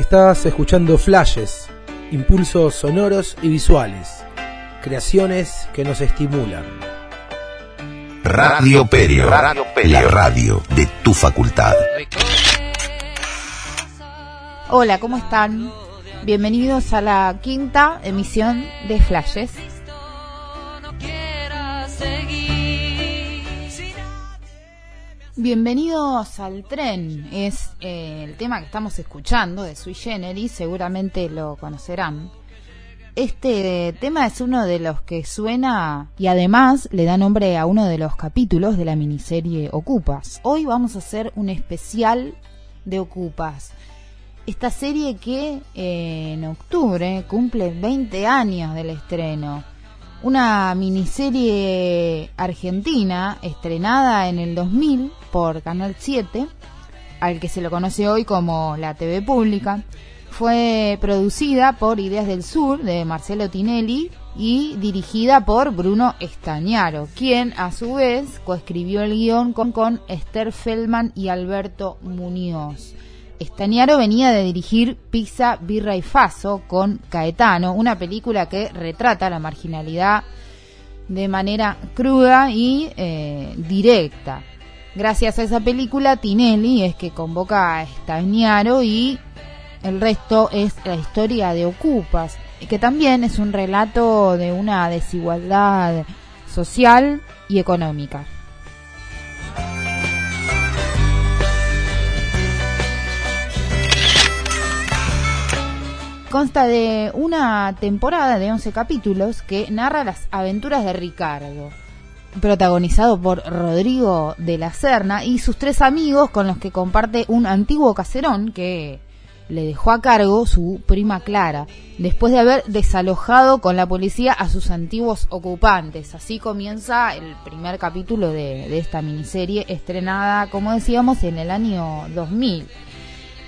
Estás escuchando flashes, impulsos sonoros y visuales, creaciones que nos estimulan. Radio Perio, radio la radio de tu facultad. Hola, ¿cómo están? Bienvenidos a la quinta emisión de Flashes. Bienvenidos al tren, es eh, el tema que estamos escuchando de Sui Generis, seguramente lo conocerán. Este tema es uno de los que suena y además le da nombre a uno de los capítulos de la miniserie Ocupas. Hoy vamos a hacer un especial de Ocupas. Esta serie que eh, en octubre cumple 20 años del estreno una miniserie argentina estrenada en el 2000 por Canal 7, al que se lo conoce hoy como la TV Pública. Fue producida por Ideas del Sur de Marcelo Tinelli y dirigida por Bruno Estañaro, quien a su vez coescribió el guion con, Esther Feldman y Alberto Muñoz. Estañaro venía de dirigir Pizza, Birra y Faso con Caetano, una película que retrata la marginalidad de manera cruda y eh, directa. Gracias a esa película, Tinelli es que convoca a Estañaro y el resto es la historia de Ocupas, que también es un relato de una desigualdad social y económica. Consta de una temporada de 11 capítulos que narra las aventuras de Ricardo, protagonizado por Rodrigo de la Serna y sus tres amigos con los que comparte un antiguo caserón que le dejó a cargo su prima Clara, después de haber desalojado con la policía a sus antiguos ocupantes. Así comienza el primer capítulo de, esta miniserie, estrenada, como decíamos, en el año 2000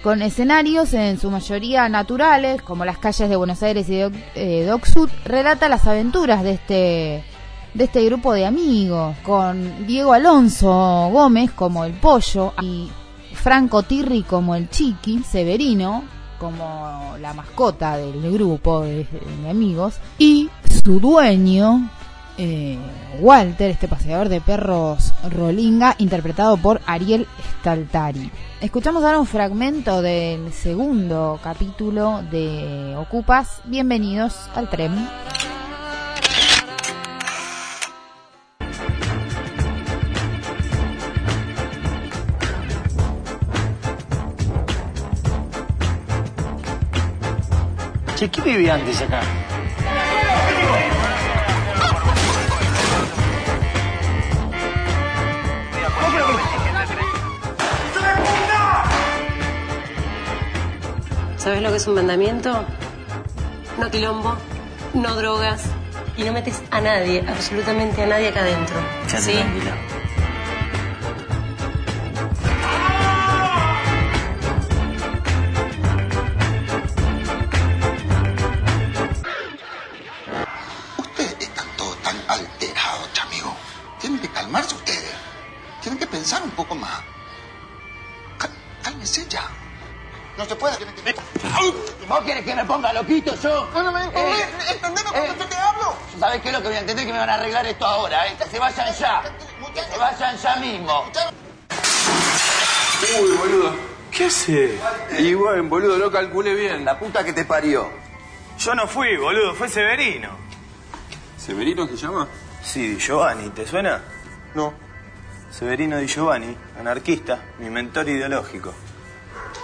con escenarios en su mayoría naturales, como las calles de Buenos Aires y de eh, Doc Sud, relata las aventuras de este de este grupo de amigos, con Diego Alonso Gómez como el pollo y Franco Tirri como el chiqui, Severino como la mascota del grupo de, amigos y su dueño eh, Walter, este paseador de perros Rolinga, interpretado por Ariel Staltari. Escuchamos ahora un fragmento del segundo capítulo de Ocupas. Bienvenidos al tren. Che, ¿qué vivía antes acá? ¿Sabes lo que es un mandamiento? No quilombo, no drogas y no metes a nadie, absolutamente a nadie acá adentro. ¿Sí? Ponga loquito yo? Bueno, me- Eh, ¿Entendeme eh. cuando yo te hablo? ¿Sabés qué es lo que voy a entender? Que me van a arreglar esto ahora, ¿eh? Que se vayan ya. Que se vayan ya mismo. Uy, boludo. ¿Qué hace? Y bueno, boludo, no calculé bien. La puta que te parió. Yo no fui, boludo, fue Severino. ¿Severino se llama? Sí, Di Giovanni, ¿te suena? No. Severino Di Giovanni, anarquista, mi mentor ideológico.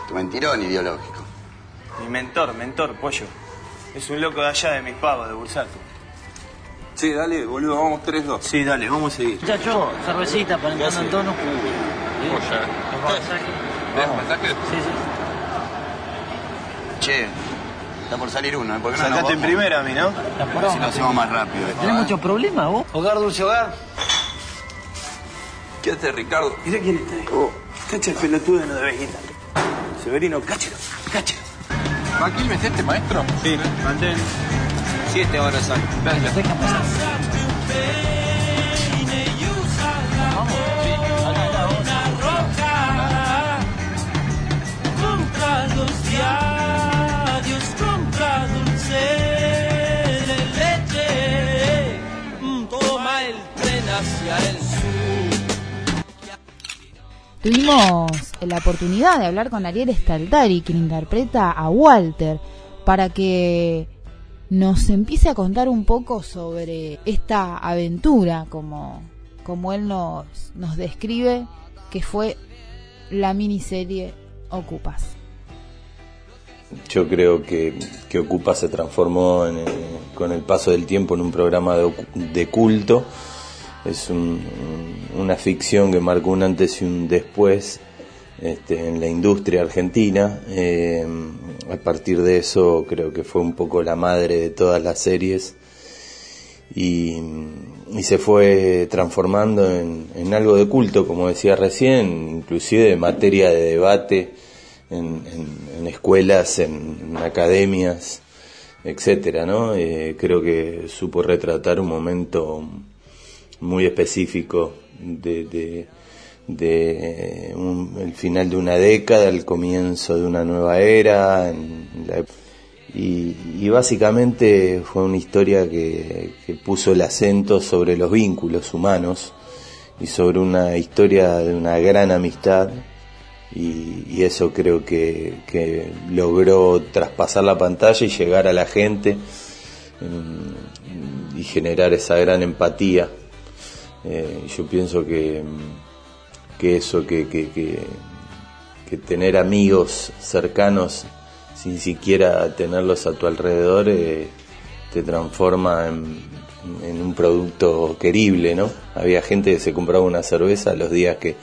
Tu mentirón ideológico. Mi mentor, mentor, pollo. Es un loco de allá de mis pavos, de Bursaco. Sí, dale, boludo, vamos 3-2. Sí, dale, vamos a seguir. Muchacho, cervecita para entrar en tono. ¿Ves mensaje? Sí, sí. Che, está por salir uno, ¿eh? ¿Por qué no nos Sacaste en primera a mí, ¿no? Si lo hacemos más rápido. ¿Tenés ¿eh? muchos problemas vos? Hogar, dulce hogar. ¿Qué hace Ricardo? Mira quién está ahí. Oh, cacha el pelotudo no debes ir. Severino, cáchalo, cáchalo. ¿Va aquí este maestro? Sí, mantén. Siete horas sale. Gracias. Deja pasar. Tuvimos la oportunidad de hablar con Ariel Staltari, quien interpreta a Walter, para que nos empiece a contar un poco sobre esta aventura, como, como él nos, nos describe, que fue la miniserie Ocupas. Yo creo que, que Ocupa se transformó en, con el paso del tiempo en un programa de, de culto. Es un, una ficción que marcó un antes y un después este, en la industria argentina. Eh, a partir de eso creo que fue un poco la madre de todas las series y, y se fue transformando en, en, algo de culto, como decía recién, inclusive de materia de debate en, en, escuelas, en, academias, etcétera, ¿no? Eh, creo que supo retratar un momento muy específico de, de, de un, el final de una década, el comienzo de una nueva era, la, y, y, básicamente fue una historia que, que puso el acento sobre los vínculos humanos y sobre una historia de una gran amistad y, y eso creo que, que, logró traspasar la pantalla y llegar a la gente y generar esa gran empatía. Eh, yo pienso que, que eso, que, que, que, tener amigos cercanos sin siquiera tenerlos a tu alrededor eh, te transforma en, un producto querible, ¿no? Había gente que se compraba una cerveza los días que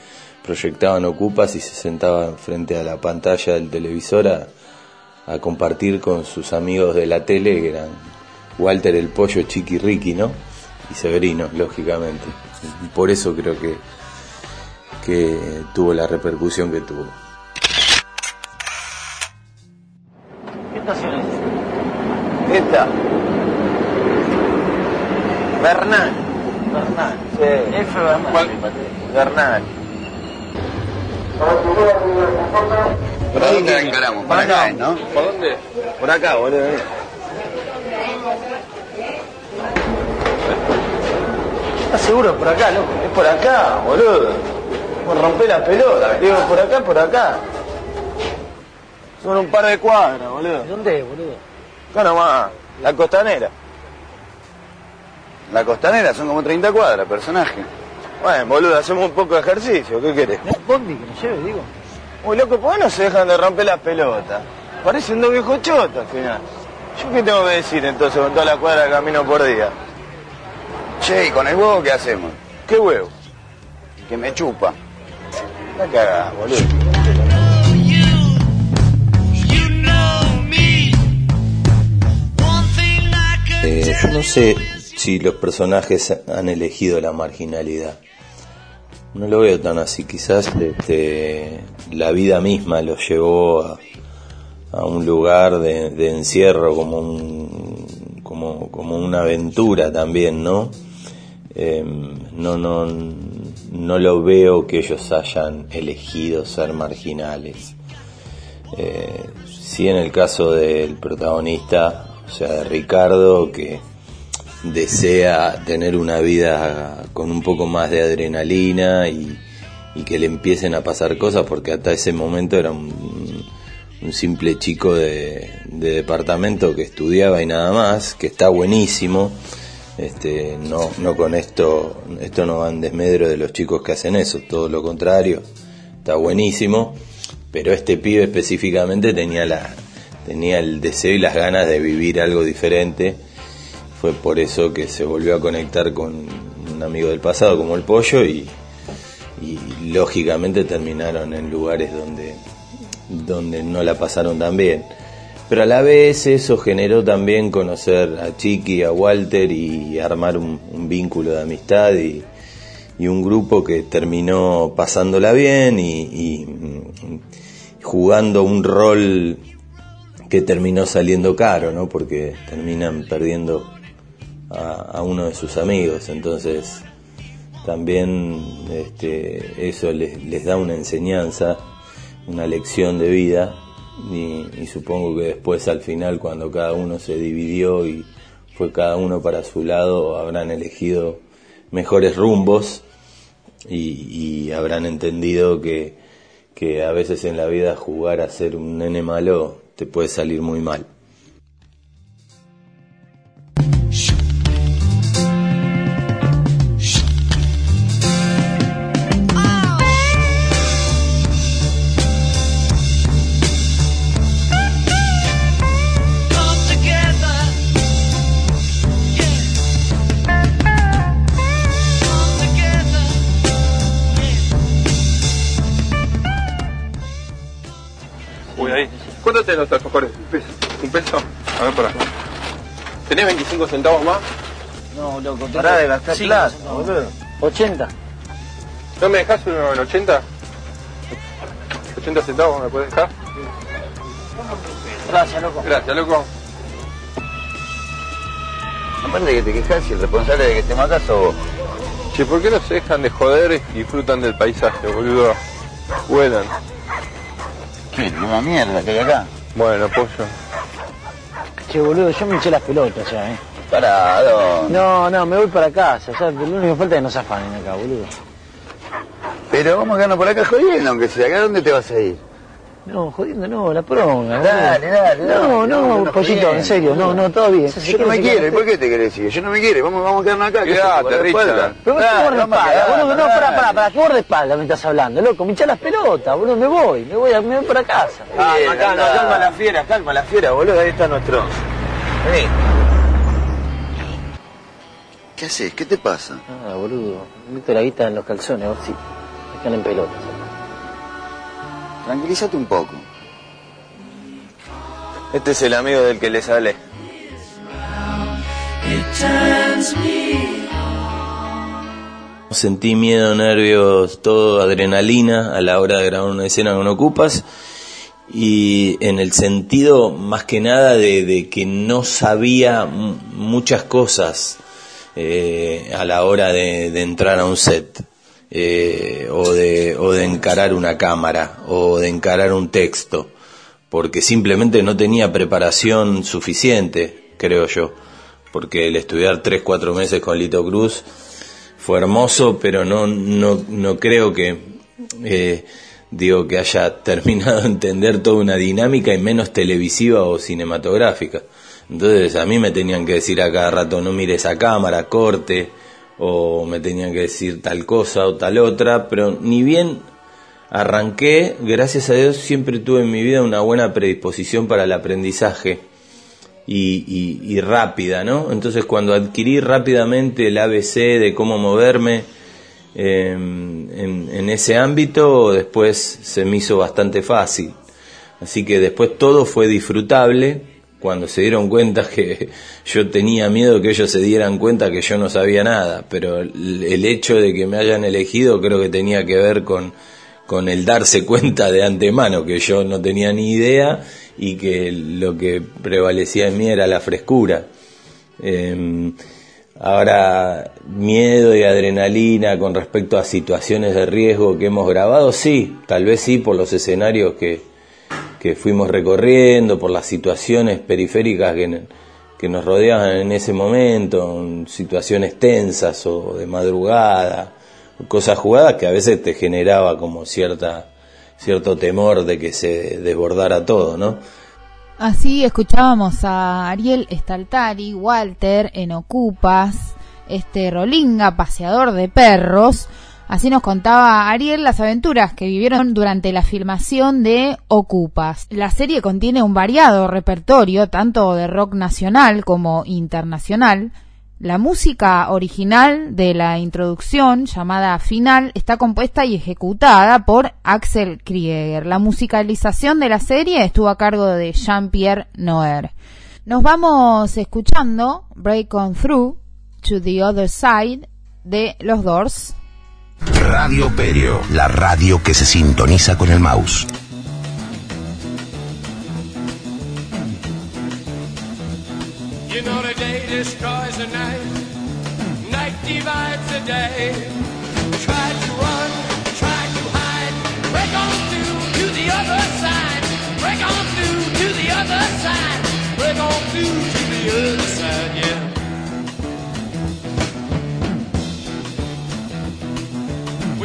proyectaban Ocupas y se sentaban frente a la pantalla del televisor a, a compartir con sus amigos de la tele, que eran Walter el Pollo, Chiqui ¿no? Y Severino, lógicamente. Y por eso creo que, que tuvo la repercusión que tuvo. ¿Qué estación es? Esta. Bernal. Bernal. Sí. F. Bernal. ¿Cuál? Bernal. ¿Por dónde la encaramos? Por acá, ¿no? ¿Por dónde? Por acá, boludo. ¿Estás seguro por acá, loco? Es por acá, boludo. Vos rompé la pelota. Digo, por acá, por acá. Son un par de cuadras, boludo. ¿Dónde es, boludo? Acá nomás, la costanera. La costanera son como 30 cuadras, personaje. Bueno, boludo, hacemos un poco de ejercicio, ¿qué querés? ¿No es Bondi que me lleve, digo? Uy, loco, ¿por qué no se dejan de romper las pelotas? Parecen dos viejos chotos al final. ¿Yo qué tengo que decir entonces con toda la cuadra de camino por día? Che, ¿y con el huevo qué hacemos? ¿Qué huevo? Que me chupa. La cagás, boludo. Eh, yo no sé si los personajes han elegido la marginalidad. No lo veo tan así, quizás este, la vida misma los llevó a, un lugar de, de, encierro como, un, como, como una aventura también, ¿no? Eh, no, no, no lo veo que ellos hayan elegido ser marginales. Eh, sí en el caso del protagonista, o sea, de Ricardo, que desea tener una vida con un poco más de adrenalina y, y que le empiecen a pasar cosas, porque hasta ese momento era un, un simple chico de, de, departamento que estudiaba y nada más, que está buenísimo. Este, no, no con esto, esto no va en desmedro de los chicos que hacen eso, todo lo contrario, está buenísimo, pero este pibe específicamente tenía la, tenía el deseo y las ganas de vivir algo diferente fue por eso que se volvió a conectar con un amigo del pasado como el pollo y, y lógicamente terminaron en lugares donde, donde no la pasaron tan bien. Pero a la vez eso generó también conocer a Chiqui, a Walter y armar un, vínculo de amistad y, un grupo que terminó pasándola bien y, y jugando un rol que terminó saliendo caro, ¿no? Porque terminan perdiendo a, a, uno de sus amigos. Entonces, también este, eso les, les, da una enseñanza, una lección de vida. Y, y, supongo que después, al final, cuando cada uno se dividió y fue cada uno para su lado, habrán elegido mejores rumbos. y, y habrán entendido que, que a veces en la vida jugar a ser un nene malo te puede salir muy mal. 5 centavos más? No, loco, tengo... Pará de gastar sí, plata, no. boludo. 80. ¿No me dejas uno en 80? 80 centavos, ¿me puedes dejar? Gracias, loco. Gracias, loco. Aparte de que te quejas y el responsable de que estemos acá sos vos. Che, ¿por qué no se dejan de joder y disfrutan del paisaje, boludo? Vuelan. ¿Qué? ¿Qué una mierda que hay acá? Bueno, pollo. Che, boludo, yo me eché las pelotas ya, eh. Parado. No, no, me voy para casa. Ya, lo único que falta es que no se afanen acá, boludo. Pero vamos a quedarnos por acá jodiendo, aunque sea. ¿Acá dónde te vas a ir? No, jodiendo, no, la pronga. Dale, dale, No, dale, no, no, pollito, jodiendo. en serio, no, no, todo bien. Yo no me quiero. ¿Y por qué te querés ir? Yo no me quiero. Vamos, vamos a quedarnos acá. ¿qué Quédate, Richard. espalda? Pero Dale, qué vamos a guardaespaldas, quedar, boludo, no, pará, pará, pará, qué guardaespaldas me estás hablando, loco, me las pelotas, boludo, me voy, me voy, a- me voy para casa. Ah, Bien, acá, no, calma la fiera, calma la fiera, boludo. Ahí está nuestro. Vení. ¿Qué haces? ¿Qué te pasa? Ah, boludo, meto la guita en los calzones, a ver si me quedan en pelotas. Tranquilízate un poco. Este es el amigo del que le sale. Sentí miedo, nervios, todo adrenalina a la hora de grabar una escena con Ocupas y en el sentido más que nada de, de que no sabía muchas cosas eh, a la hora de, de entrar a un set eh, o, de, o de encarar una cámara o de encarar un texto porque simplemente no tenía preparación suficiente, creo yo, porque el estudiar tres, cuatro meses con Lito Cruz fue hermoso, pero no, no, no creo que, eh, digo, que haya terminado de entender toda una dinámica y menos televisiva o cinematográfica. Entonces a mí me tenían que decir a cada rato, no mires a cámara, corte, o me tenían que decir tal cosa o tal otra, pero ni bien arranqué, gracias a Dios siempre tuve en mi vida una buena predisposición para el aprendizaje y, rápida, ¿no? Entonces cuando adquirí rápidamente el ABC de cómo moverme en, en ese ámbito, después se me hizo bastante fácil. Así que después todo fue disfrutable cuando se dieron cuenta que yo tenía miedo que ellos se dieran cuenta que yo no sabía nada, pero el hecho de que me hayan elegido creo que tenía que ver con, con el darse cuenta de antemano que yo no tenía ni idea y que lo que prevalecía en mí era la frescura. Eh, ahora, miedo y adrenalina con respecto a situaciones de riesgo que hemos grabado, sí, tal vez sí por los escenarios que, que fuimos recorriendo, por las situaciones periféricas que, nos rodeaban en ese momento, en situaciones tensas o de madrugada, cosas jugadas que a veces te generaba como cierta cierto temor de que se desbordara todo, ¿no? Así escuchábamos a Ariel Staltari, Walter en Ocupas, este Rolinga, paseador de perros. Así nos contaba Ariel las aventuras que vivieron durante la filmación de Ocupas. La serie contiene un variado repertorio, tanto de rock nacional como internacional. La música original de la introducción, llamada Final, está compuesta y ejecutada por Axel Krieger. La musicalización de la serie estuvo a cargo de Jean-Pierre Noer. Nos vamos escuchando Break On Through to the Other Side de Los Doors. Radio Perio, la radio que se sintoniza con el mouse. You know the day destroys the night, night divides the day. Try to run, try to hide, break on through to the other side, break on through to the other side, break on through to the other side, yeah.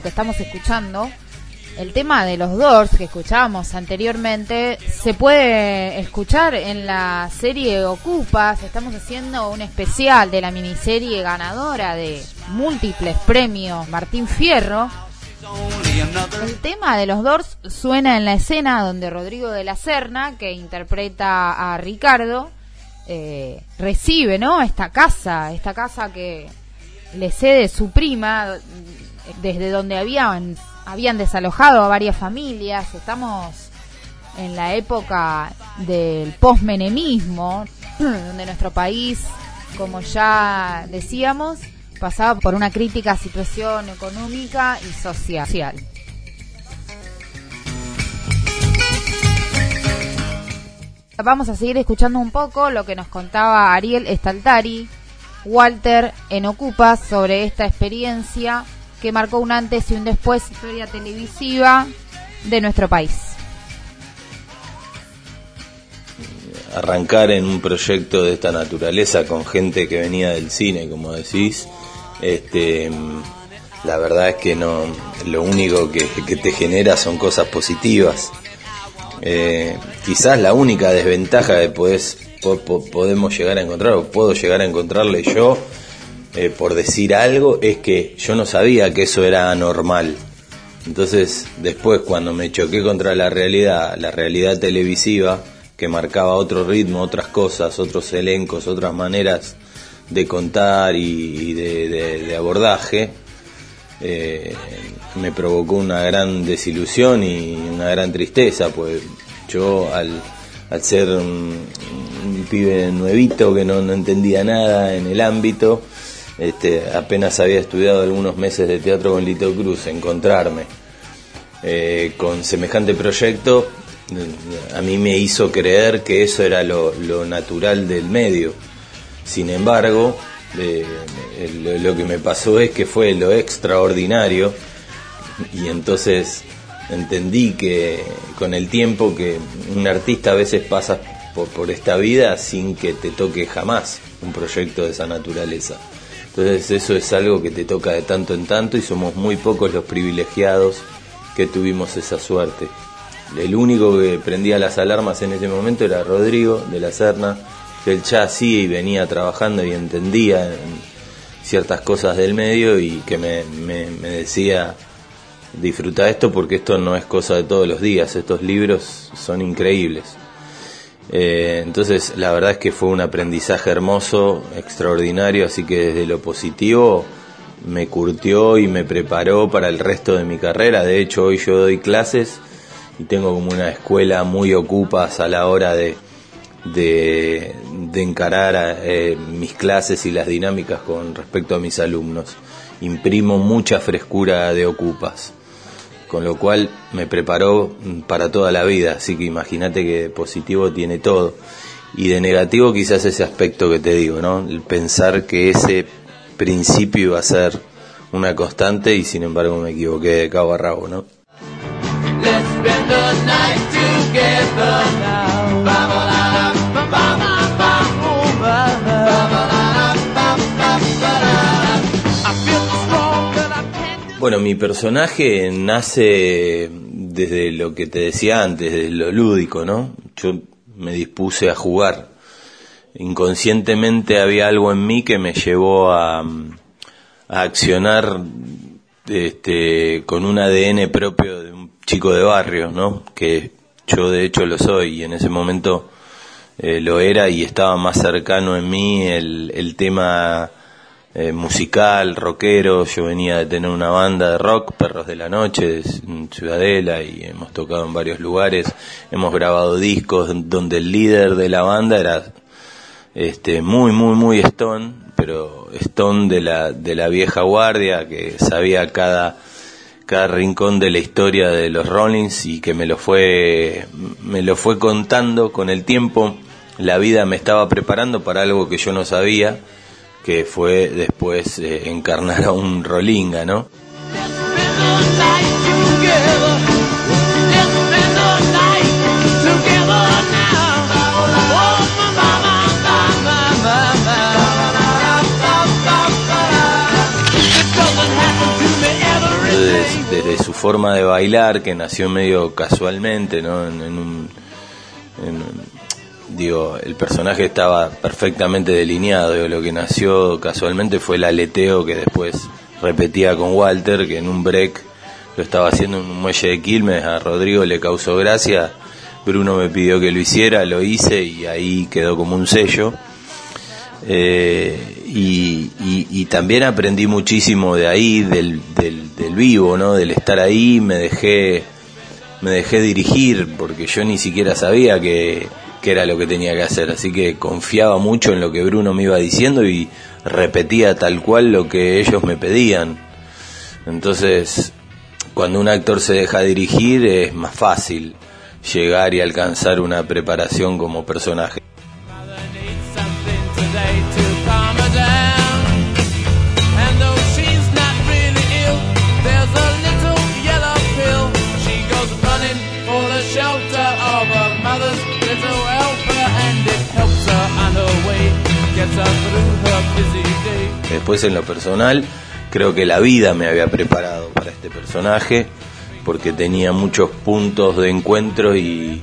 Lo que estamos escuchando. El tema de los Doors que escuchábamos anteriormente se puede escuchar en la serie Ocupas. Estamos haciendo un especial de la miniserie ganadora de múltiples premios Martín Fierro. El tema de los Doors suena en la escena donde Rodrigo de la Serna, que interpreta a Ricardo, eh, recibe, ¿no? Esta casa, esta casa que le cede su prima, desde donde habían, desalojado a varias familias. Estamos en la época del posmenemismo, donde nuestro país, como ya decíamos, pasaba por una crítica situación económica y social. Vamos a seguir escuchando un poco lo que nos contaba Ariel Staltari, Walter en Ocupas sobre esta experiencia que marcó un antes y un después historia televisiva de nuestro país. arrancar en un proyecto de esta naturaleza con gente que venía del cine, como decís, este, la verdad es que no, lo único que, te genera son cosas positivas. Eh, quizás la única desventaja que podés, po- po- podemos llegar a encontrar, o puedo llegar a encontrarle yo, eh, por decir algo, es que yo no sabía que eso era anormal. Entonces, después cuando me choqué contra la realidad, la realidad televisiva, que marcaba otro ritmo, otras cosas, otros elencos, otras maneras de contar y, de, de- abordaje, eh, me provocó una gran desilusión y una gran tristeza, pues yo al, al ser un, un pibe nuevito que no entendía nada en el ámbito, este, apenas había estudiado algunos meses de teatro con Lito Cruz, encontrarme eh, con semejante proyecto, eh, a mí me hizo creer que eso era lo, natural del medio. Sin embargo, eh, lo, que me pasó es que fue lo extraordinario y entonces entendí que con el tiempo que un artista a veces pasa por esta vida sin que te toque jamás un proyecto de esa naturaleza. Entonces eso es algo que te toca de tanto en tanto y somos muy pocos los privilegiados que tuvimos esa suerte. El único que prendía las alarmas en ese momento era Rodrigo de la Serna, que él ya sí venía trabajando y entendía ciertas cosas del medio y que me, me decía disfruta esto porque esto no es cosa de todos los días, estos libros son increíbles. Eh, entonces la verdad es que fue un aprendizaje hermoso, extraordinario, así que desde lo positivo me curtió y me preparó para el resto de mi carrera. De hecho hoy yo doy clases y tengo como una escuela muy ocupas a la hora de, de, encarar eh, mis clases y las dinámicas con respecto a mis alumnos. Imprimo mucha frescura de ocupas con lo cual me preparó para toda la vida, así que imagínate que de positivo tiene todo. Y de negativo quizás ese aspecto que te digo, ¿no? El pensar que ese principio iba a ser una constante y sin embargo me equivoqué de cabo a rabo, ¿no? Bueno, mi personaje nace desde lo que te decía antes, desde lo lúdico, ¿no? Yo me dispuse a jugar. Inconscientemente había algo en mí que me llevó a, a accionar este, con un ADN propio de un chico de barrio, ¿no? Que yo de hecho lo soy y en ese momento eh, lo era y estaba más cercano en mí el, el tema eh, musical, rockero. Yo venía de tener una banda de rock, Perros de la Noche, en Ciudadela, y hemos tocado en varios lugares. Hemos grabado discos donde el líder de la banda era este, muy, muy, muy Stone, pero Stone de la, de la vieja guardia, que sabía cada, cada rincón de la historia de los Rollins y que me lo fue, me lo fue contando con el tiempo. La vida me estaba preparando para algo que yo no sabía que fue después encarnar a un Rolinga, ¿no? Desde, su forma de bailar, que nació medio casualmente, ¿no? En, en un, en, digo, el personaje estaba perfectamente delineado, digo, lo que nació casualmente fue el aleteo que después repetía con Walter, que en un break lo estaba haciendo en un muelle de Quilmes, a Rodrigo le causó gracia, Bruno me pidió que lo hiciera, lo hice y ahí quedó como un sello. Eh, y, y, y, también aprendí muchísimo de ahí, del, del, del vivo, ¿no? Del estar ahí, me dejé, me dejé dirigir, porque yo ni siquiera sabía que, que era lo que tenía que hacer. Así que confiaba mucho en lo que Bruno me iba diciendo y repetía tal cual lo que ellos me pedían. Entonces, cuando un actor se deja dirigir es más fácil llegar y alcanzar una preparación como personaje. Después en lo personal, creo que la vida me había preparado para este personaje, porque tenía muchos puntos de encuentro y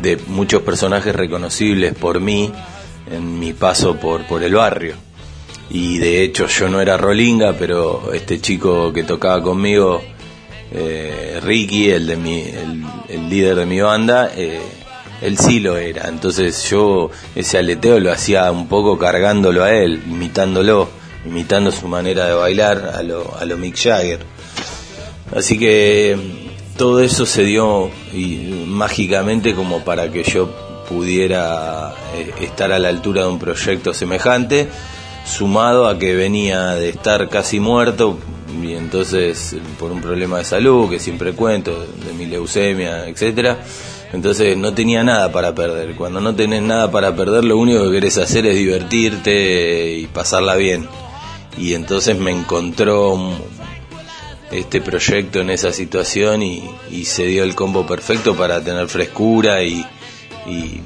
de muchos personajes reconocibles por mí en mi paso por, por el barrio. Y de hecho yo no era Rolinga, pero este chico que tocaba conmigo, eh, Ricky, el, de mi, el, líder de mi banda, eh, él sí lo era. Entonces yo ese aleteo lo hacía un poco cargándolo a él, imitándolo, imitando su manera de bailar a lo, a lo Mick Jagger. Así que todo eso se dio mágicamente como para que yo pudiera eh, estar a la altura de un proyecto semejante, sumado a que venía de estar casi muerto y entonces por un problema de salud que siempre cuento, de mi leucemia, etcétera entonces no tenía nada para perder. Cuando no tenés nada para perder, lo único que querés hacer es divertirte y pasarla bien. Y entonces me encontró este proyecto en esa situación y, y se dio el combo perfecto para tener frescura y, y,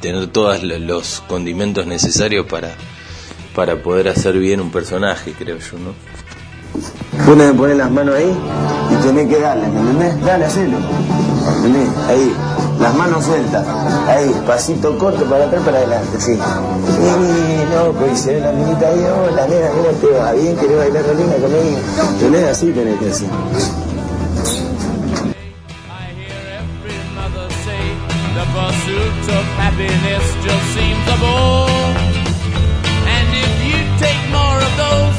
tener todos los condimentos necesarios para, para poder hacer bien un personaje, creo yo, ¿no? Vos tenés las manos ahí y tenés que darle, ¿me entendés? Dale, hacelo. ¿Entendés? Ahí. Las manos sueltas. Ahí, pasito corto para atrás, para adelante, sí. Sí, loco, y se ve la minita ahí, hola, nena, ¿cómo te va? ¿Bien? ¿Querés bailar rolina conmigo? Tenés así, tenés que así. Happiness just seems a bore. And if you take more of those,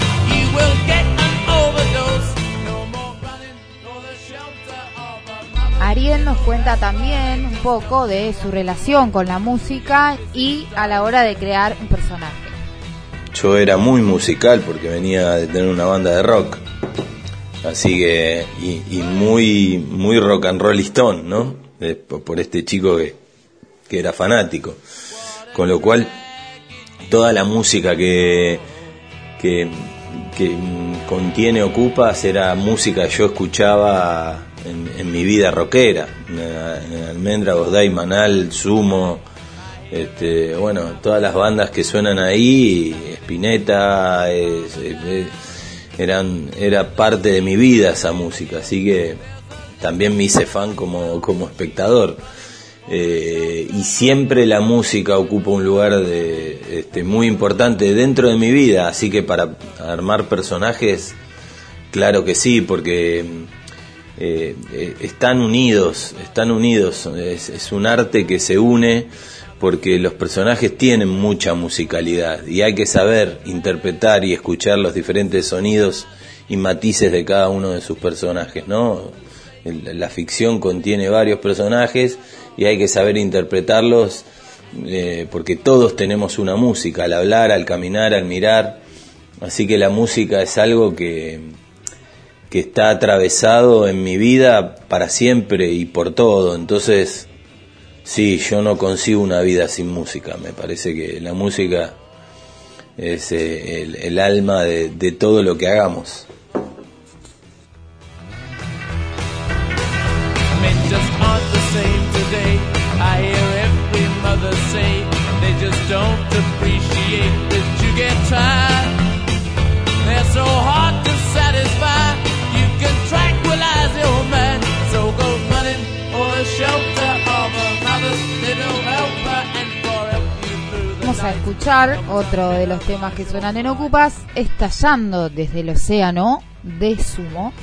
Ariel nos cuenta también un poco de su relación con la música y a la hora de crear un personaje. Yo era muy musical porque venía de tener una banda de rock. Así que, y, muy, muy rock and rollistón, ¿no? Por este chico que, que era fanático. Con lo cual, toda la música que, que, que contiene Ocupas era música que yo escuchaba en, mi vida rockera. En, en Almendra, Day, Manal, Sumo, este, bueno, todas las bandas que suenan ahí, Spinetta, eran, era parte de mi vida esa música, así que también me hice fan como, como espectador. Eh, y siempre la música ocupa un lugar de, este, muy importante dentro de mi vida, así que para armar personajes, claro que sí, porque eh, eh, están unidos, están unidos, es, un arte que se une porque los personajes tienen mucha musicalidad y hay que saber interpretar y escuchar los diferentes sonidos y matices de cada uno de sus personajes, ¿no? La ficción contiene varios personajes y hay que saber interpretarlos eh, porque todos tenemos una música al hablar, al caminar, al mirar, así que la música es algo que, que está atravesado en mi vida para siempre y por todo. Entonces, sí, yo no consigo una vida sin música. Me parece que la música es eh, el, alma de, todo lo que hagamos. Vamos a escuchar otro de los temas que suenan en Ocupas, Estallando desde el océano de Sumo.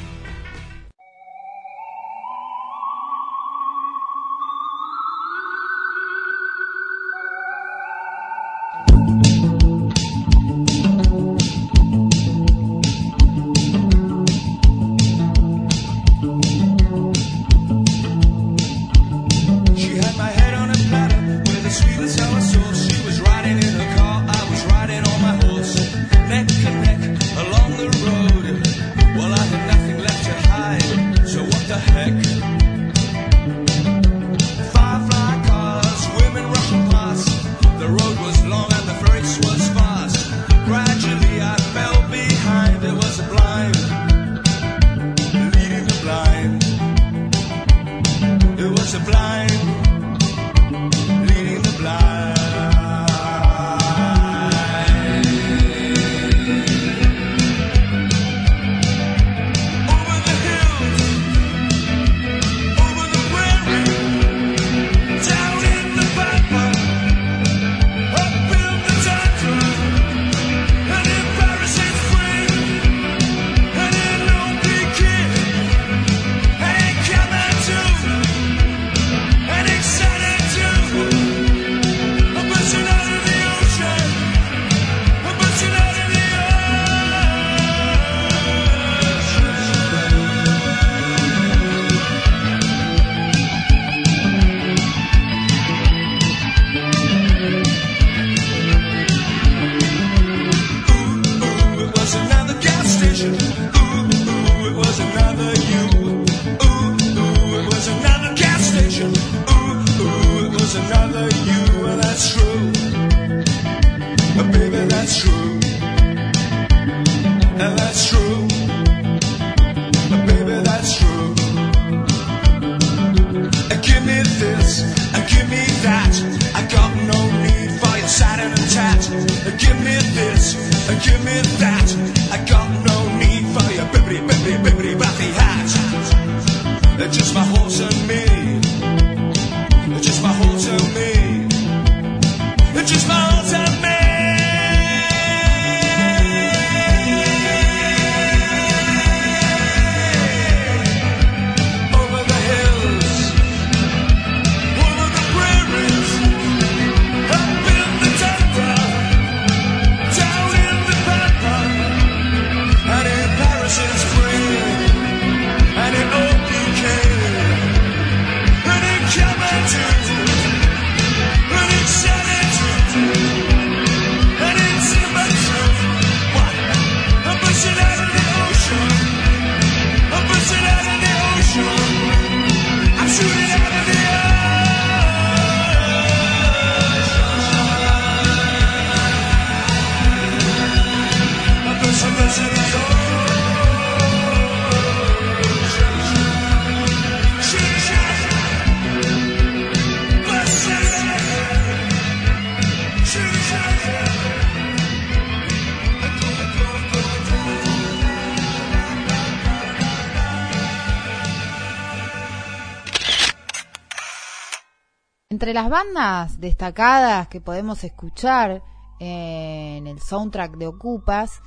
Las bandas destacadas que podemos escuchar en el soundtrack de Ocupas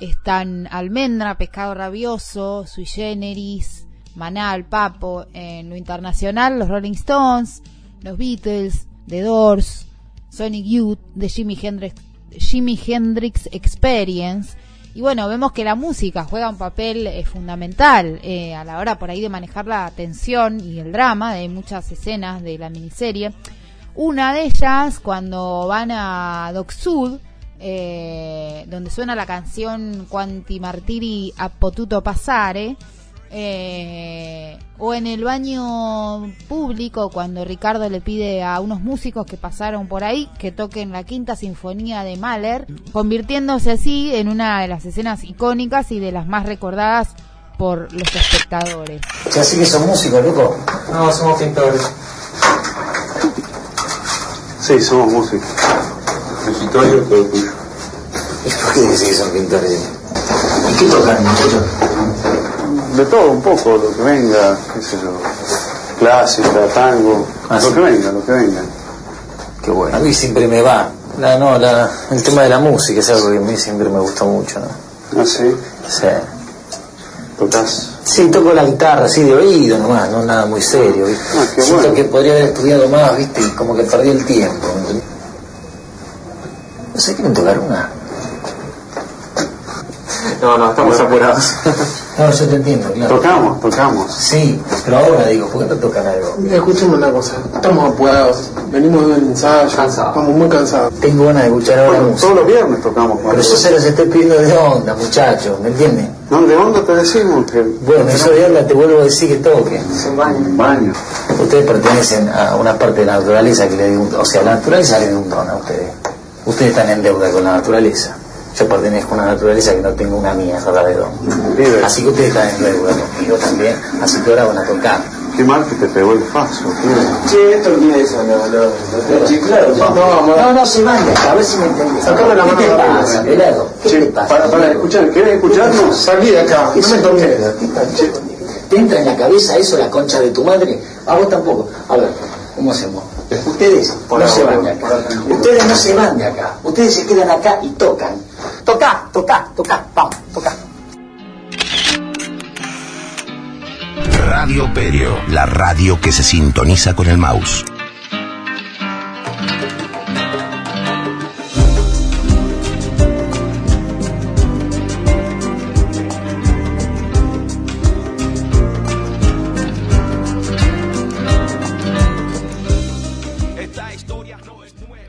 están Almendra, Pescado Rabioso, Sui Generis, Manal, Papo. En lo internacional, los Rolling Stones, los Beatles, The Doors, Sonic Youth, The Jimi Hendrix, Jimi Hendrix Experience. Y bueno, vemos que la música juega un papel eh, fundamental eh, a la hora por ahí de manejar la tensión y el drama de muchas escenas de la miniserie. Una de ellas, cuando van a Doc Sud, eh, donde suena la canción Quanti Martiri a Potuto Passare, eh, o en el baño público cuando Ricardo le pide a unos músicos que pasaron por ahí que toquen la quinta sinfonía de Mahler, convirtiéndose así en una de las escenas icónicas y de las más recordadas por los espectadores. ¿Ya sí que son músicos, loco? No, somos pintores. Sí, somos músicos. Escritorio, todo tuyo. ¿Y por qué decís que son pintores? ¿Y qué tocan, muchachos? De todo un poco, lo que venga, qué sé yo. Clásica, tango, Ah, lo sí. que venga, lo que venga. Qué bueno. A mí siempre me va. La, no, la, el tema de la música es algo que a mí siempre me gustó mucho, ¿no? ¿Ah, sí? Sí. ¿Tocás? Sí, toco la guitarra así de oído nomás, no nada muy serio, ¿viste? Ah, qué Siento bueno. que podría haber estudiado más, ¿viste? Y como que perdí el tiempo. ¿No se quieren tocar una? No, no, estamos apurados. No, yo te entiendo, claro. Tocamos, tocamos. Sí, pero ahora digo, ¿por qué no tocan algo? Escúchame una cosa, estamos apurados, venimos de un ensayo, estamos muy cansados. Tengo ganas de escuchar ahora Bueno, música. todos los viernes tocamos. Pero yo se los estoy pidiendo de onda, muchachos, ¿me entienden? No, de onda te decimos que... Bueno, eso de onda te vuelvo a decir que toquen. Un baño. Ustedes pertenecen a una parte de la naturaleza que le dio un O sea, la naturaleza le dio un don a ustedes. Ustedes están en deuda con la naturaleza. Yo pertenezco a una naturaleza que no tengo una mía, sola de don. Así que ustedes están en deuda conmigo también. Así que ahora van a tocar. Qué mal que te pegó el faso, tío. Che, esto eso, no, no, Sí, claro, no, no, no, no se acá, a ver si me entendés. Sacame la ¿Qué te mano, pasa, pelado? ¿Qué te pasa? Para, para, escuchar, ¿querés escucharnos? Salí de acá, no me toques. ¿Te entra en la cabeza eso, la concha de tu madre? A vos tampoco. A ver, ¿cómo hacemos? Ustedes Por no se van de acá. Ustedes no se van de acá. Ustedes se quedan acá y tocan. Toca, toca, toca, vamos, toca. Radio Perio, la radio que se sintoniza con el mouse.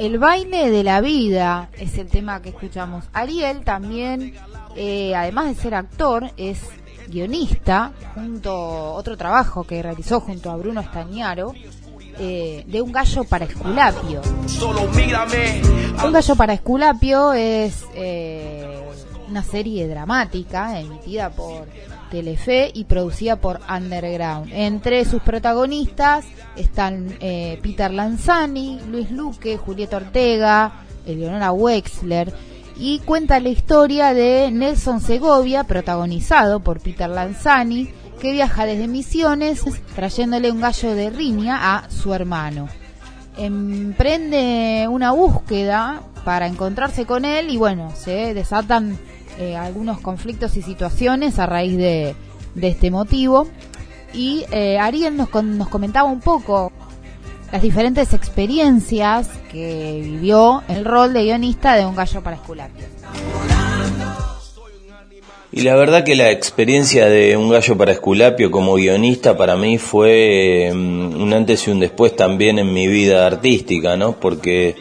El baile de la vida es el tema que escuchamos. Ariel también, eh, además de ser actor, es guionista, junto otro trabajo que realizó junto a Bruno Estañaro, eh, de Un gallo para Esculapio. Un gallo para Esculapio es eh, una serie dramática emitida por Telefe y producida por Underground. Entre sus protagonistas están eh, Peter Lanzani, Luis Luque, Julieta Ortega, Eleonora Wexler y cuenta la historia de Nelson Segovia, protagonizado por Peter Lanzani, que viaja desde Misiones trayéndole un gallo de riña a su hermano. Emprende una búsqueda para encontrarse con él y bueno, se desatan eh, algunos conflictos y situaciones a raíz de, de este motivo. Y eh, Ariel nos, con- nos comentaba un poco las diferentes experiencias que vivió el rol de guionista de Un gallo para Esculapio. Y la verdad que la experiencia de Un gallo para Esculapio como guionista para mí fue mm, un antes y un después también en mi vida artística, ¿no? Porque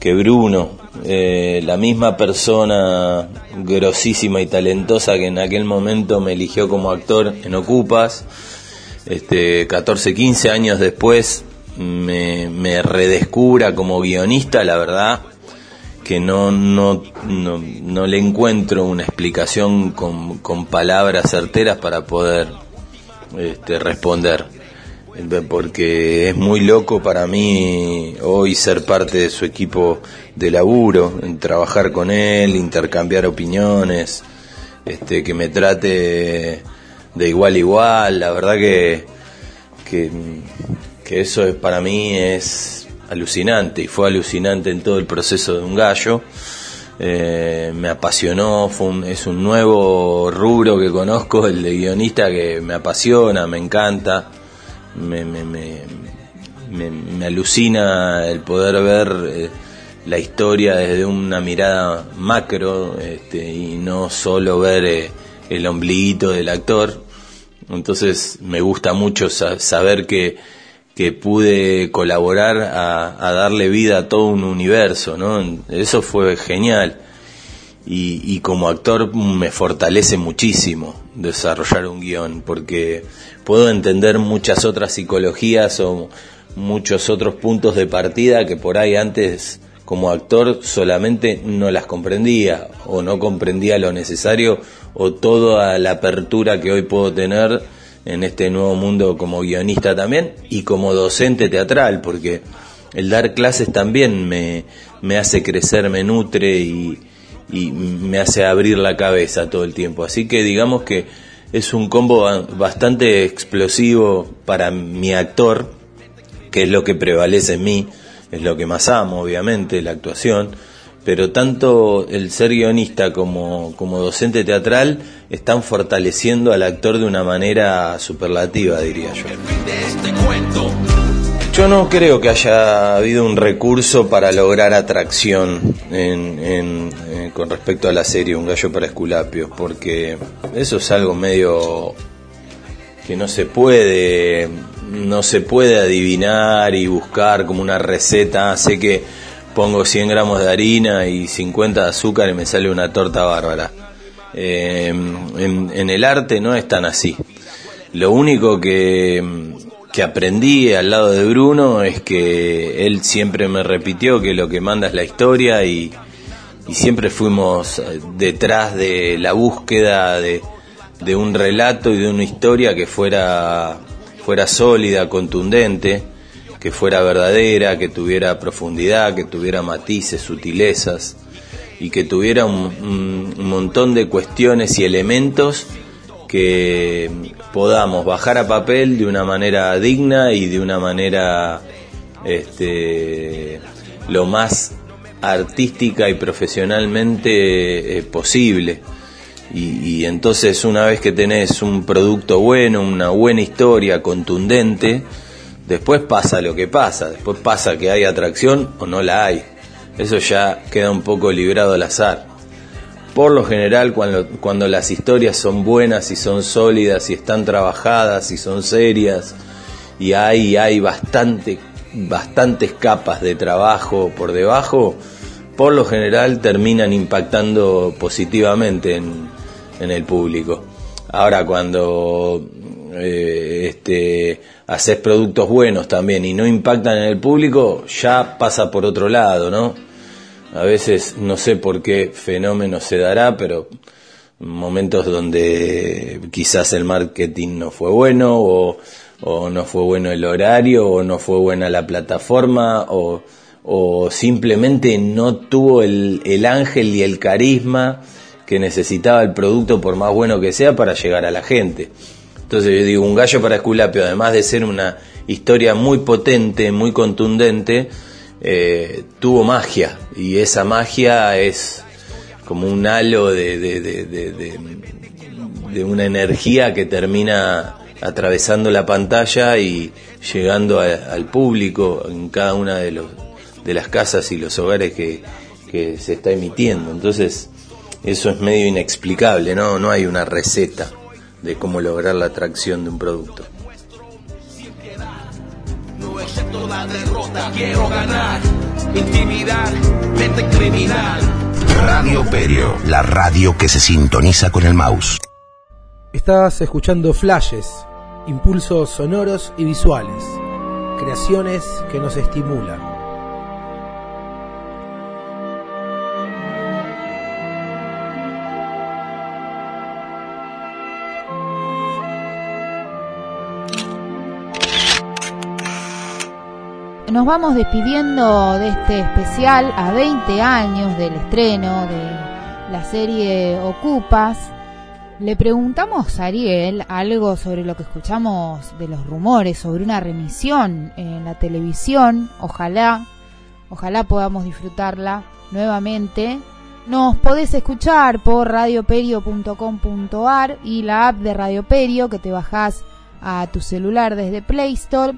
que Bruno, eh, la misma persona grosísima y talentosa que en aquel momento me eligió como actor en Ocupas, este, 14, 15 años después me, redescubra como guionista, la verdad que no, no, no, no le encuentro una explicación con, con palabras certeras para poder este, responder. Porque es muy loco para mí hoy ser parte de su equipo de laburo, trabajar con él, intercambiar opiniones, este, que me trate de igual a igual. La verdad que, que, que eso es, para mí es alucinante y fue alucinante en todo el proceso de un gallo. Eh, me apasionó, fue un- es un nuevo rubro que conozco, el de guionista que me apasiona, me encanta, me, me, me, me- alucina el poder ver eh, la historia desde una mirada macro este, y no solo ver eh, el ombliguito del actor. Entonces me gusta mucho sa- saber que, que pude colaborar a, a darle vida a todo un universo, ¿no? Eso fue genial. Y, y como actor me fortalece muchísimo desarrollar un guion, porque puedo entender muchas otras psicologías o muchos otros puntos de partida que por ahí antes como actor solamente no las comprendía o no comprendía lo necesario o toda la apertura que hoy puedo tener en este nuevo mundo como guionista también y como docente teatral, porque el dar clases también me, me hace crecer, me nutre y, y me hace abrir la cabeza todo el tiempo. Así que digamos que es un combo ba- bastante explosivo para mi actor, que es lo que prevalece en mí, es lo que más amo, obviamente, la actuación, pero tanto el ser guionista como, como docente teatral están fortaleciendo al actor de una manera superlativa, diría yo. Yo no creo que haya habido un recurso para lograr atracción en- eh, con respecto a la serie Un gallo para Esculapio, porque eso es algo medio que no se puede no se puede adivinar y buscar como una receta. Sé que pongo 100 gramos de harina y 50 de azúcar y me sale una torta bárbara. Eh, en el arte no es tan así. Lo único que, que aprendí al lado de Bruno es que él siempre me repitió que lo que manda es la historia y, siempre fuimos eh, detrás de la búsqueda de, de un relato y de una historia que fuera, fuera sólida, contundente, que fuera verdadera, que tuviera profundidad, que tuviera matices, sutilezas y que tuviera un montón de cuestiones y elementos que podamos bajar a papel de una manera digna y de una manera este, lo más artística y profesionalmente eh, posible. Y, y entonces una vez que tenés un producto bueno, una buena historia contundente, después pasa lo que pasa, después pasa que hay atracción o no la hay. Eso ya queda un poco librado al azar. Por lo general, cuando, las historias son buenas y son sólidas y están trabajadas y son serias y hay, hay bastante, bastantes capas de trabajo por debajo, por lo general terminan impactando positivamente en, en el público. Ahora, cuando eh, este, haces productos buenos también y no impactan en el público, ya pasa por otro lado, ¿no? A veces no sé por qué fenómeno se dará, pero momentos donde quizás el marketing no fue bueno o, o no fue bueno el horario o no fue buena la plataforma o, simplemente no tuvo el, el ángel y el carisma que necesitaba el producto por más bueno que sea para llegar a la gente. Entonces yo digo, un gallo para Esculapio, además de ser una historia muy potente, muy contundente, eh, tuvo magia y esa magia es como un halo de, de, de, una energía que termina atravesando la pantalla y llegando al público en cada una de, los, de las casas y los hogares que, que se está emitiendo. Entonces, eso es medio inexplicable, ¿no? No hay una receta de cómo lograr la atracción de un producto. Acepto la derrota, quiero ganar. Intimidar, mente criminal. Radio Perio, la radio que se sintoniza con el mouse. Estás escuchando flashes, impulsos sonoros y visuales, creaciones que nos estimulan. Nos vamos despidiendo de este especial a 20 años del estreno de la serie Ocupas. Le preguntamos a Ariel algo sobre lo que escuchamos de los rumores, sobre una remisión en la televisión. Ojalá, ojalá podamos disfrutarla nuevamente. Nos podés escuchar por radioperio.com.ar y la app de Radio Perio que te bajás a tu celular desde Play Store.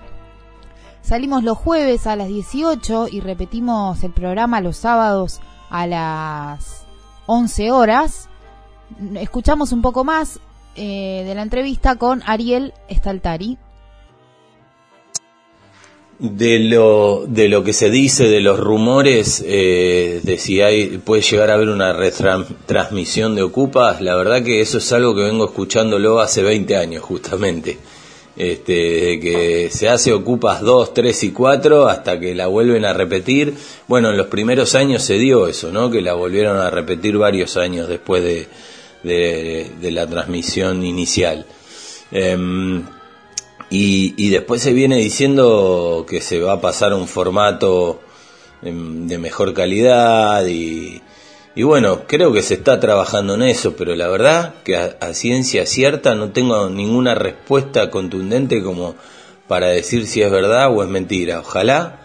Salimos los jueves a las 18 y repetimos el programa los sábados a las 11 horas. Escuchamos un poco más eh, de la entrevista con Ariel Staltari. De lo, de lo que se dice, de los rumores, eh, de si hay, puede llegar a haber una retransmisión de Ocupas, la verdad que eso es algo que vengo escuchándolo hace 20 años justamente. Este, que se hace Ocupas 2, 3 y 4 hasta que la vuelven a repetir. Bueno, en los primeros años se dio eso, ¿no? Que la volvieron a repetir varios años después de, de, la transmisión inicial. Em, y, y, después se viene diciendo que se va a pasar un formato em, de mejor calidad y, y, bueno, creo que se está trabajando en eso, pero la verdad que a, ciencia cierta no tengo ninguna respuesta contundente como para decir si es verdad o es mentira. Ojalá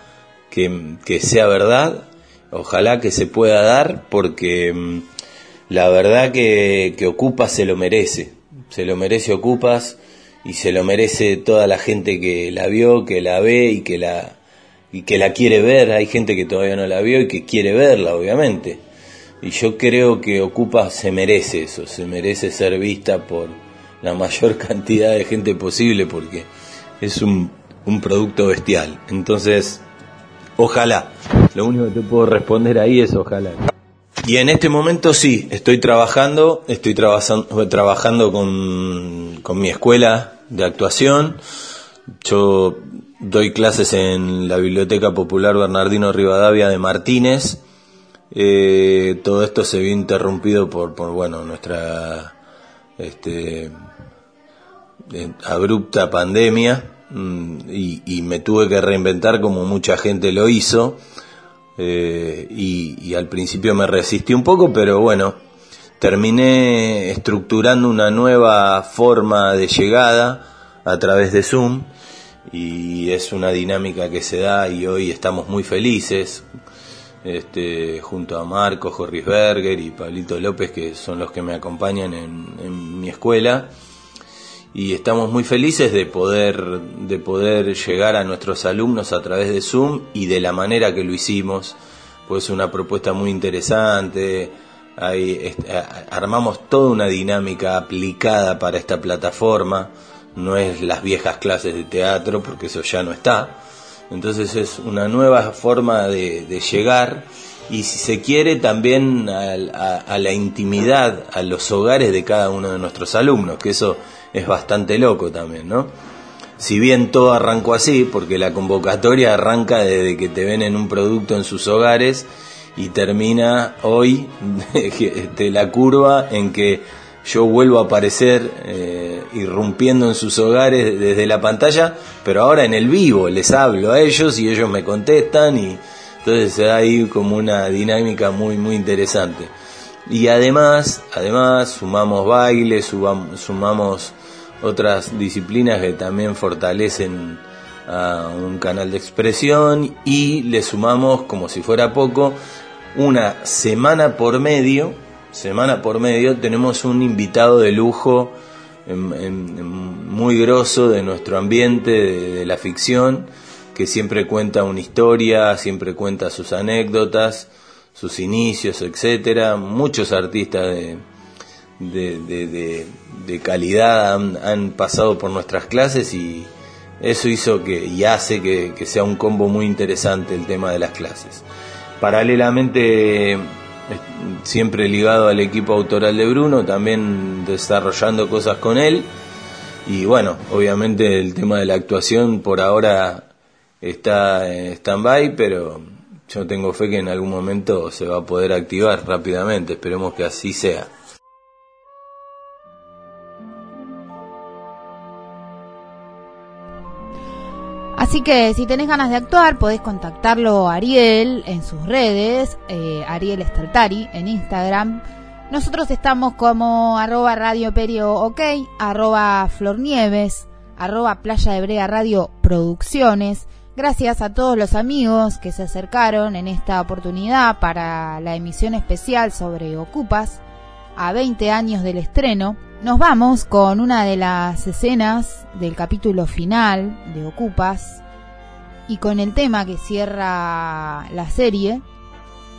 que, que sea verdad, ojalá que se pueda dar porque em, la verdad que, que Ocupas se lo merece, se lo merece Ocupas y se lo merece toda la gente que la vio, que la ve y que la y que la quiere ver. Hay gente que todavía no la vio y que quiere verla, obviamente. Y yo creo que Ocupa se merece eso, se merece ser vista por la mayor cantidad de gente posible porque es un, un producto bestial. Entonces, ojalá. Lo único que te puedo responder ahí es ojalá. Y en este momento sí, estoy trabajando, estoy trabajando, trabajando con, con mi escuela de actuación. Yo doy clases en la Biblioteca Popular Bernardino Rivadavia de Martínez. Eh, todo esto se vio interrumpido por, por bueno, nuestra este, eh, abrupta pandemia mm, y, me tuve que reinventar como mucha gente lo hizo. Eh, y al principio me resistí un poco, pero bueno, terminé estructurando una nueva forma de llegada a través de Zoom y es una dinámica que se da y hoy estamos muy felices este, junto a Marco Jorrisberger y Pablito López que son los que me acompañan en, en mi escuela. Y estamos muy felices de poder de poder llegar a nuestros alumnos a través de Zoom y de la manera que lo hicimos. Pues una propuesta muy interesante. Ahí armamos toda una dinámica aplicada para esta plataforma, no es las viejas clases de teatro, porque eso ya no está. Entonces es una nueva forma de, de llegar y si se quiere también a, a, a, la intimidad, a los hogares de cada uno de nuestros alumnos, que eso es bastante loco también, ¿no? Si bien todo arrancó así, porque la convocatoria arranca desde que te ven en un producto en sus hogares, y termina hoy de la curva en que yo vuelvo a aparecer eh, irrumpiendo en sus hogares desde la pantalla, pero ahora en el vivo les hablo a ellos y ellos me contestan y entonces se da ahí como una dinámica muy muy interesante. Y además, además sumamos baile, sumamos, sumamos otras disciplinas que también fortalecen a un canal de expresión y le sumamos como si fuera poco una semana por medio, semana por medio, tenemos un invitado de lujo muy grosso de nuestro ambiente, de, la ficción, que siempre cuenta una historia, siempre cuenta sus anécdotas, sus inicios, etcétera. Muchos artistas de, de, de calidad han, pasado por nuestras clases y eso hizo que y hace que sea un combo muy interesante el tema de las clases paralelamente siempre ligado al equipo autoral de Bruno, también desarrollando cosas con él. Y bueno, obviamente el tema de la actuación por ahora está en stand-by, pero yo tengo fe que en algún momento se va a poder activar rápidamente, esperemos que así sea. Así que si tenés ganas de actuar, podés contactarlo a Ariel en sus redes, eh, Ariel Staltari en Instagram. Nosotros estamos como arroba Radio Perio arroba Flornieves, arroba Playa de Brea Radio Producciones. Gracias a todos los amigos que se acercaron en esta oportunidad para la emisión especial sobre Ocupas, a 20 años del estreno. Nos vamos con una de las escenas del capítulo final de Ocupas y con el tema que cierra la serie,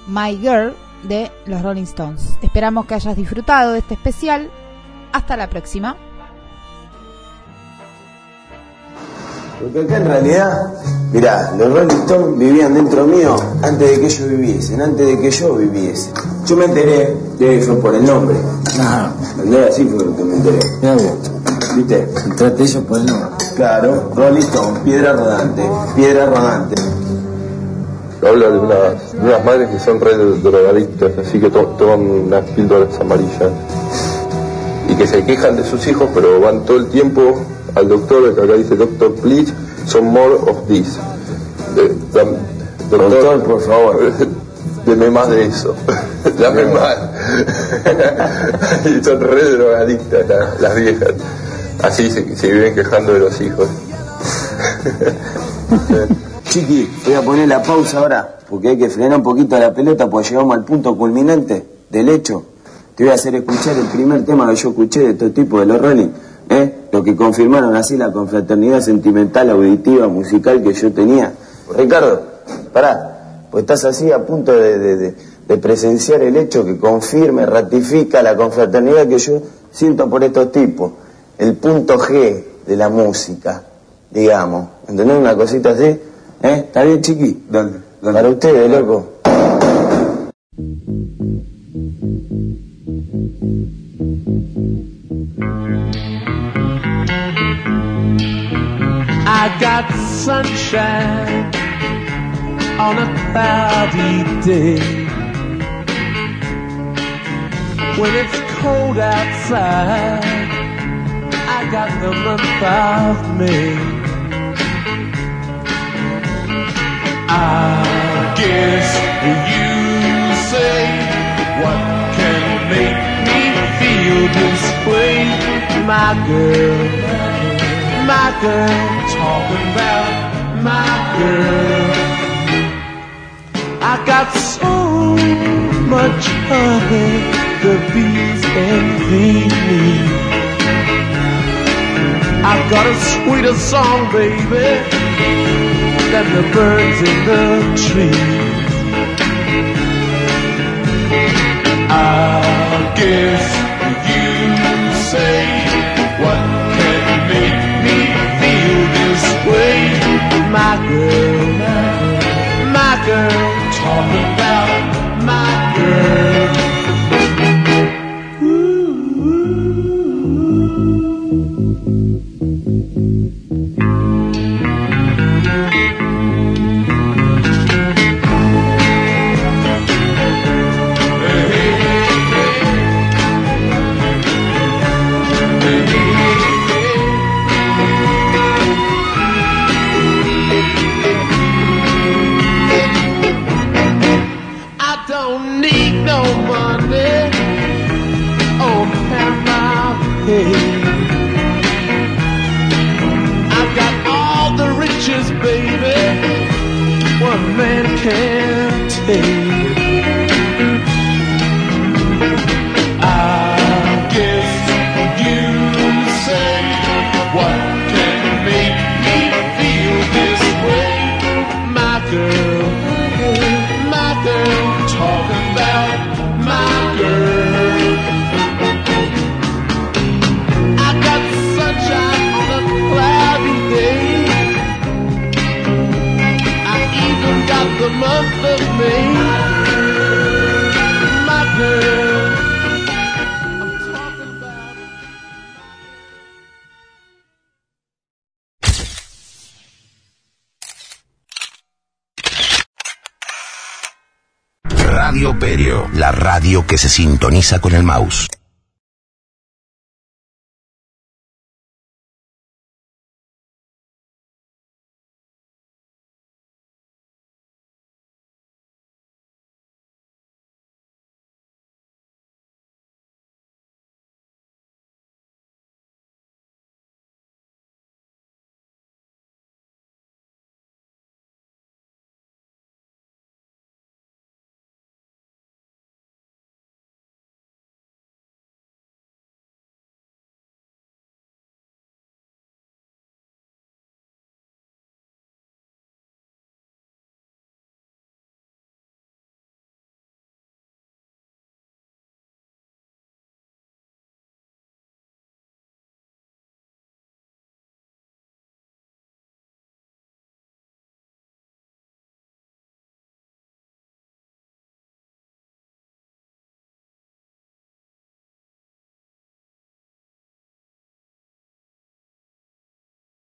My Girl, de los Rolling Stones. Esperamos que hayas disfrutado de este especial. Hasta la próxima. Porque acá en realidad, mirá, los Rolling Stones vivían dentro mío antes de que ellos viviesen, antes de que yo viviese. Yo me enteré de ellos por el nombre. Ah. Así fue lo que me enteré. mira vos. ¿Viste? Entraste ellos por el nombre. Claro, Rolling Stone, piedra rodante, piedra rodante. Habla de unas, de unas madres que son re drogadictas, así que to- toman unas píldoras amarillas. Y que se quejan de sus hijos, pero van todo el tiempo al doctor, que acá dice, doctor, please, some more of this. Doctor, por favor. Deme más de eso. Dame más. y son re drogadictas las, las viejas. Así se, se viven quejando de los hijos. Chiqui, voy a poner la pausa ahora, porque hay que frenar un poquito la pelota, porque llegamos al punto culminante del hecho. Te voy a hacer escuchar el primer tema que yo escuché de todo tipo de los Rolling, ¿eh? Lo que confirmaron así la confraternidad sentimental, auditiva, musical que yo tenía. Ricardo, pará, pues estás así a punto de, de- de- de presenciar el hecho que confirma y ratifica la confraternidad que yo siento por estos tipos. El punto G de la música, digamos. ¿Entendés una cosita así? ¿Eh? ¿Está bien, chiqui? Para ustedes, loco. Sunshine on a cloudy day. When it's cold outside, I got the month of May. I guess you say what can make me feel this way, my girl my girl, talking about my girl. I got so much honey, the bees envy me. I got a sweeter song, baby, than the birds in the trees. I guess you say my girl, my girl, talking about my girl. Que se sintoniza con el mouse.